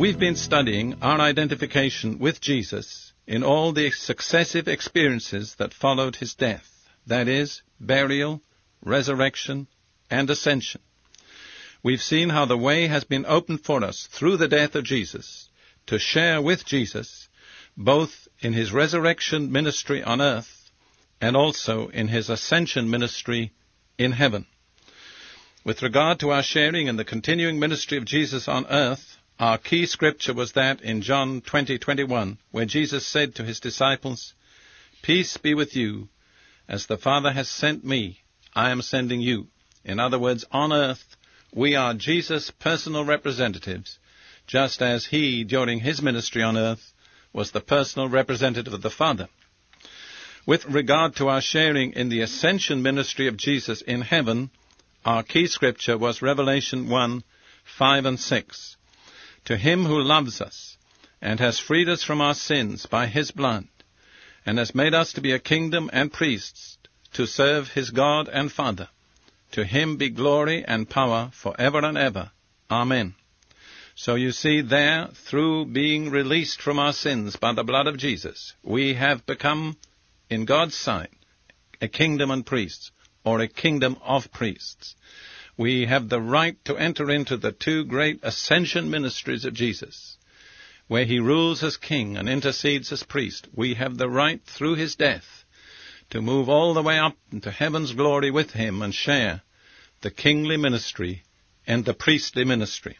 We've been studying our identification with Jesus in all the successive experiences that followed his death that is, burial, resurrection, and ascension. We've seen how the way has been opened for us through the death of Jesus to share with Jesus both in his resurrection ministry on earth and also in his ascension ministry in heaven. With regard to our sharing in the continuing ministry of Jesus on earth, our key scripture was that in John 20:21, where Jesus said to his disciples, "Peace be with you, as the Father has sent me, I am sending you." In other words, on earth, we are Jesus' personal representatives, just as he, during his ministry on earth, was the personal representative of the Father. With regard to our sharing in the ascension ministry of Jesus in heaven, our key scripture was Revelation 1, 5 and 6 to him who loves us and has freed us from our sins by his blood and has made us to be a kingdom and priests to serve his God and Father. To him be glory and power for ever and ever. Amen. So you see there, through being released from our sins by the blood of Jesus, we have become, in God's sight, a kingdom and priests, or a kingdom of priests we have the right to enter into the two great ascension ministries of Jesus, where he rules as king and intercedes as priest. We have the right, through his death, to move all the way up into heaven's glory with him and share the kingly ministry and the priestly ministry.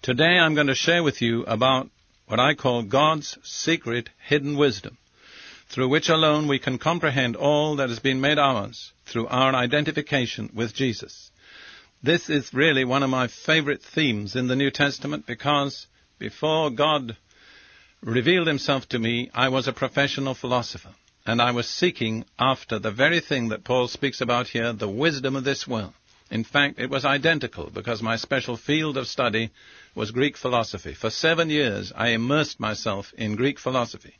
Today I'm going to share with you about what I call God's secret hidden wisdom through which alone we can comprehend all that has been made ours through our identification with Jesus. This is really one of my favorite themes in the New Testament because before God revealed himself to me, I was a professional philosopher and I was seeking after the very thing that Paul speaks about here, the wisdom of this world. In fact, it was identical because my special field of study was Greek philosophy. For seven years, I immersed myself in Greek philosophy.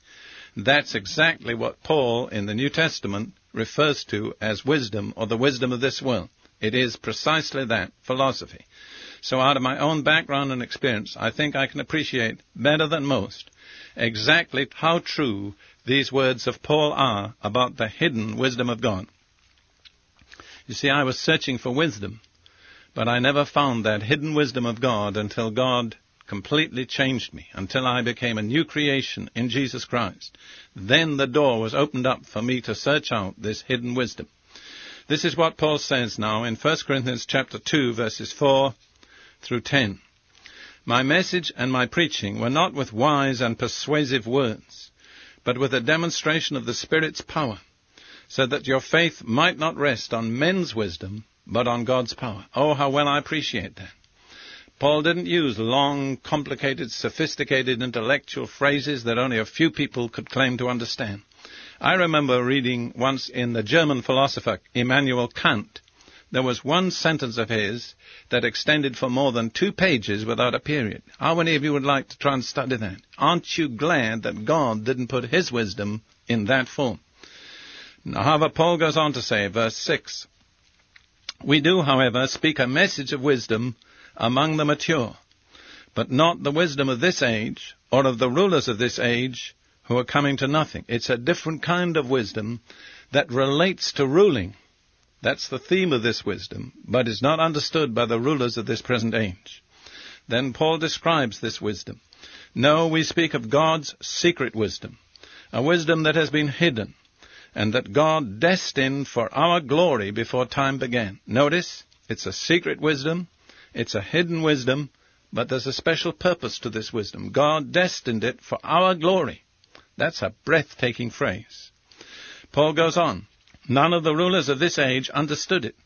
That's exactly what Paul in the New Testament refers to as wisdom or the wisdom of this world. It is precisely that, philosophy. So out of my own background and experience, I think I can appreciate better than most exactly how true these words of Paul are about the hidden wisdom of God. You see, I was searching for wisdom, but I never found that hidden wisdom of God until God completely changed me until I became a new creation in Jesus Christ. Then the door was opened up for me to search out this hidden wisdom. This is what Paul says now in 1 Corinthians chapter 2 verses 4 through 10. My message and my preaching were not with wise and persuasive words, but with a demonstration of the Spirit's power, so that your faith might not rest on men's wisdom, but on God's power. Oh, how well I appreciate that. Paul didn't use long, complicated, sophisticated intellectual phrases that only a few people could claim to understand. I remember reading once in the German philosopher Immanuel Kant, there was one sentence of his that extended for more than two pages without a period. How many of you would like to try and study that? Aren't you glad that God didn't put his wisdom in that form? Now, however, Paul goes on to say, verse 6, We do, however, speak a message of wisdom among the mature, but not the wisdom of this age or of the rulers of this age who are coming to nothing. It's a different kind of wisdom that relates to ruling. That's the theme of this wisdom, but is not understood by the rulers of this present age. Then Paul describes this wisdom. No, we speak of God's secret wisdom, a wisdom that has been hidden, and that God destined for our glory before time began. Notice, it's a secret wisdom, it's a hidden wisdom, but there's a special purpose to this wisdom. God destined it for our glory. That's a breathtaking phrase. Paul goes on, None of the rulers of this age understood it,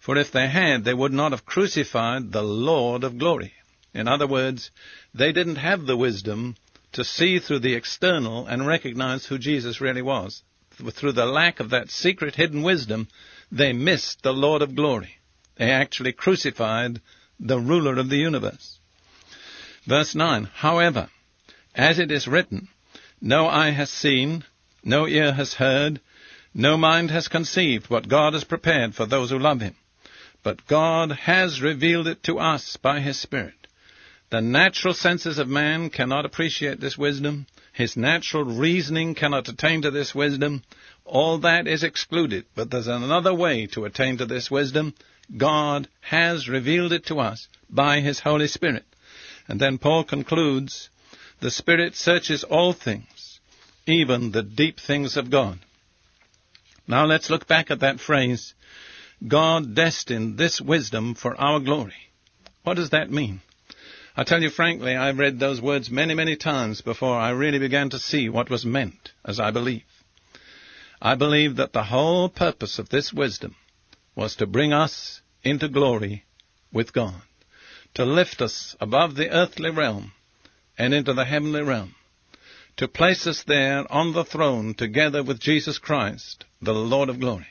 For if they had, they would not have crucified the Lord of glory. In other words, they didn't have the wisdom to see through the external and recognize who Jesus really was. Through the lack of that secret hidden wisdom, they missed the Lord of glory. They actually crucified the ruler of the universe. Verse 9, However, as it is written, no eye has seen, no ear has heard, no mind has conceived what God has prepared for those who love Him. But God has revealed it to us by His Spirit. The natural senses of man cannot appreciate this wisdom. His natural reasoning cannot attain to this wisdom. All that is excluded. But there's another way to attain to this wisdom. God has revealed it to us by His Holy Spirit. And then Paul concludes, the Spirit searches all things, even the deep things of God. Now let's look back at that phrase, God destined this wisdom for our glory. What does that mean? I tell you frankly, I've read those words many, many times before I really began to see what was meant, as I believe. I believe that the whole purpose of this wisdom was to bring us into glory with God, to lift us above the earthly realm and into the heavenly realm, to place us there on the throne together with Jesus Christ, the Lord of glory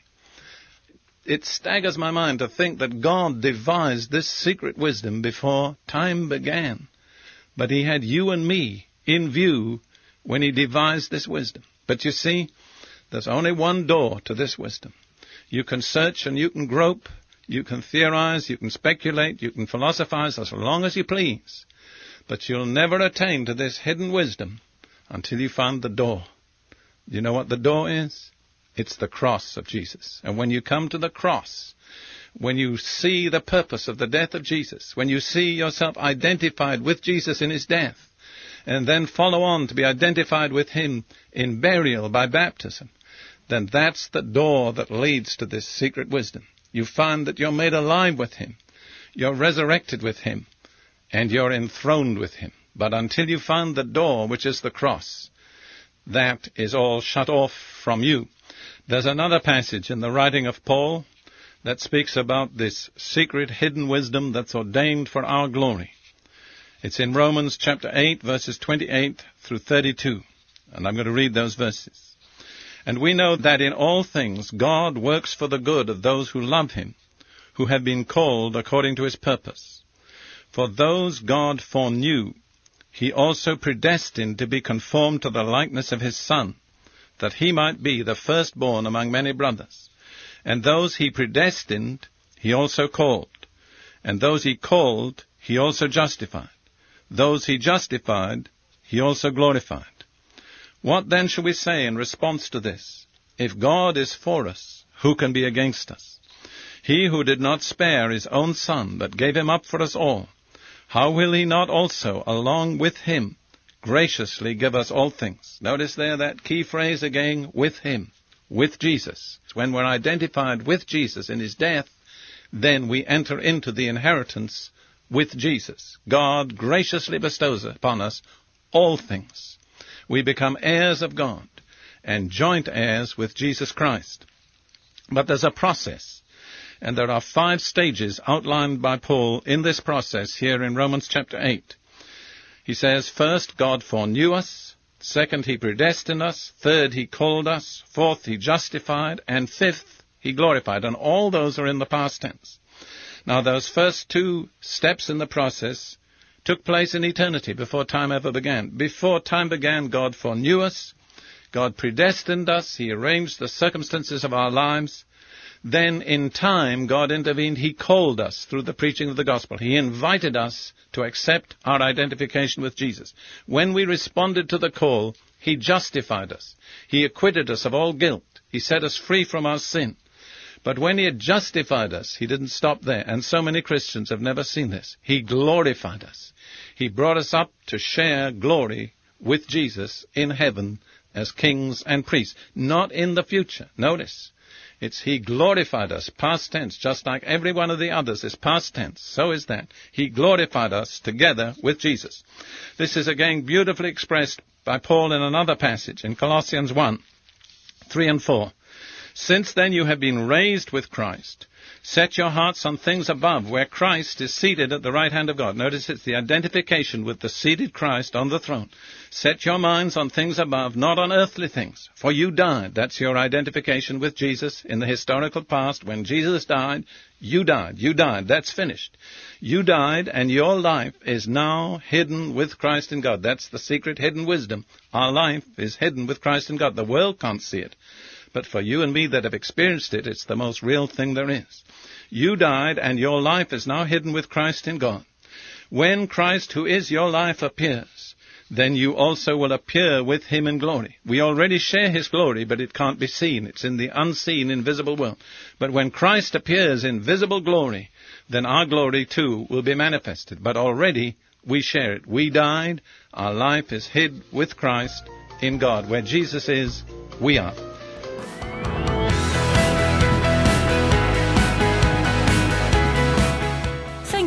it staggers my mind to think that God devised this secret wisdom before time began. But He had you and me in view when He devised this wisdom. But you see, there's only one door to this wisdom. You can search and you can grope, you can theorize, you can speculate, you can philosophize as long as you please. But you'll never attain to this hidden wisdom until you find the door. Do you know what the door is? It's the cross of Jesus. And when you come to the cross, when you see the purpose of the death of Jesus, when you see yourself identified with Jesus in his death, and then follow on to be identified with him in burial by baptism, then that's the door that leads to this secret wisdom. You find that you're made alive with him, you're resurrected with him, and you're enthroned with him. But until you find the door, which is the cross, that is all shut off from you. There's another passage in the writing of Paul that speaks about this secret hidden wisdom that's ordained for our glory. It's in Romans chapter 8 verses 28 through 32. And I'm going to read those verses. And we know that in all things God works for the good of those who love him, who have been called according to his purpose. For those God foreknew, he also predestined to be conformed to the likeness of his Son, that he might be the firstborn among many brothers. And those he predestined, he also called. And those he called, he also justified. Those he justified, he also glorified. What then shall we say in response to this? If God is for us, who can be against us? He who did not spare his own son, but gave him up for us all, how will he not also, along with him, graciously give us all things. Notice there that key phrase again, with Him, with Jesus. When we're identified with Jesus in His death, then we enter into the inheritance with Jesus. God graciously bestows upon us all things. We become heirs of God and joint heirs with Jesus Christ. But there's a process. And there are five stages outlined by Paul in this process here in Romans chapter 8. He says, first, God foreknew us. Second, He predestined us. Third, He called us. Fourth, He justified. And fifth, He glorified. And all those are in the past tense. Now, those first two steps in the process took place in eternity before time ever began. Before time began, God foreknew us. God predestined us. He arranged the circumstances of our lives. Then in time, God intervened. He called us through the preaching of the gospel. He invited us to accept our identification with Jesus. When we responded to the call, He justified us. He acquitted us of all guilt. He set us free from our sin. But when He had justified us, He didn't stop there. And so many Christians have never seen this. He glorified us. He brought us up to share glory with Jesus in heaven as kings and priests. Not in the future. Notice. It's He glorified us, past tense, just like every one of the others is past tense. So is that. He glorified us together with Jesus. This is again beautifully expressed by Paul in another passage in Colossians 1, 3 and 4. Since then you have been raised with Christ. Set your hearts on things above, where Christ is seated at the right hand of God. Notice it's the identification with the seated Christ on the throne. Set your minds on things above, not on earthly things. For you died. That's your identification with Jesus in the historical past. When Jesus died, you died. You died. That's finished. You died, and your life is now hidden with Christ in God. That's the secret hidden wisdom. Our life is hidden with Christ in God. The world can't see it. But for you and me that have experienced it, it's the most real thing there is. You died, and your life is now hidden with Christ in God. When Christ, who is your life, appears, then you also will appear with him in glory. We already share his glory, but it can't be seen. It's in the unseen, invisible world. But when Christ appears in visible glory, then our glory too will be manifested. But already we share it. We died, our life is hid with Christ in God. Where Jesus is, we are.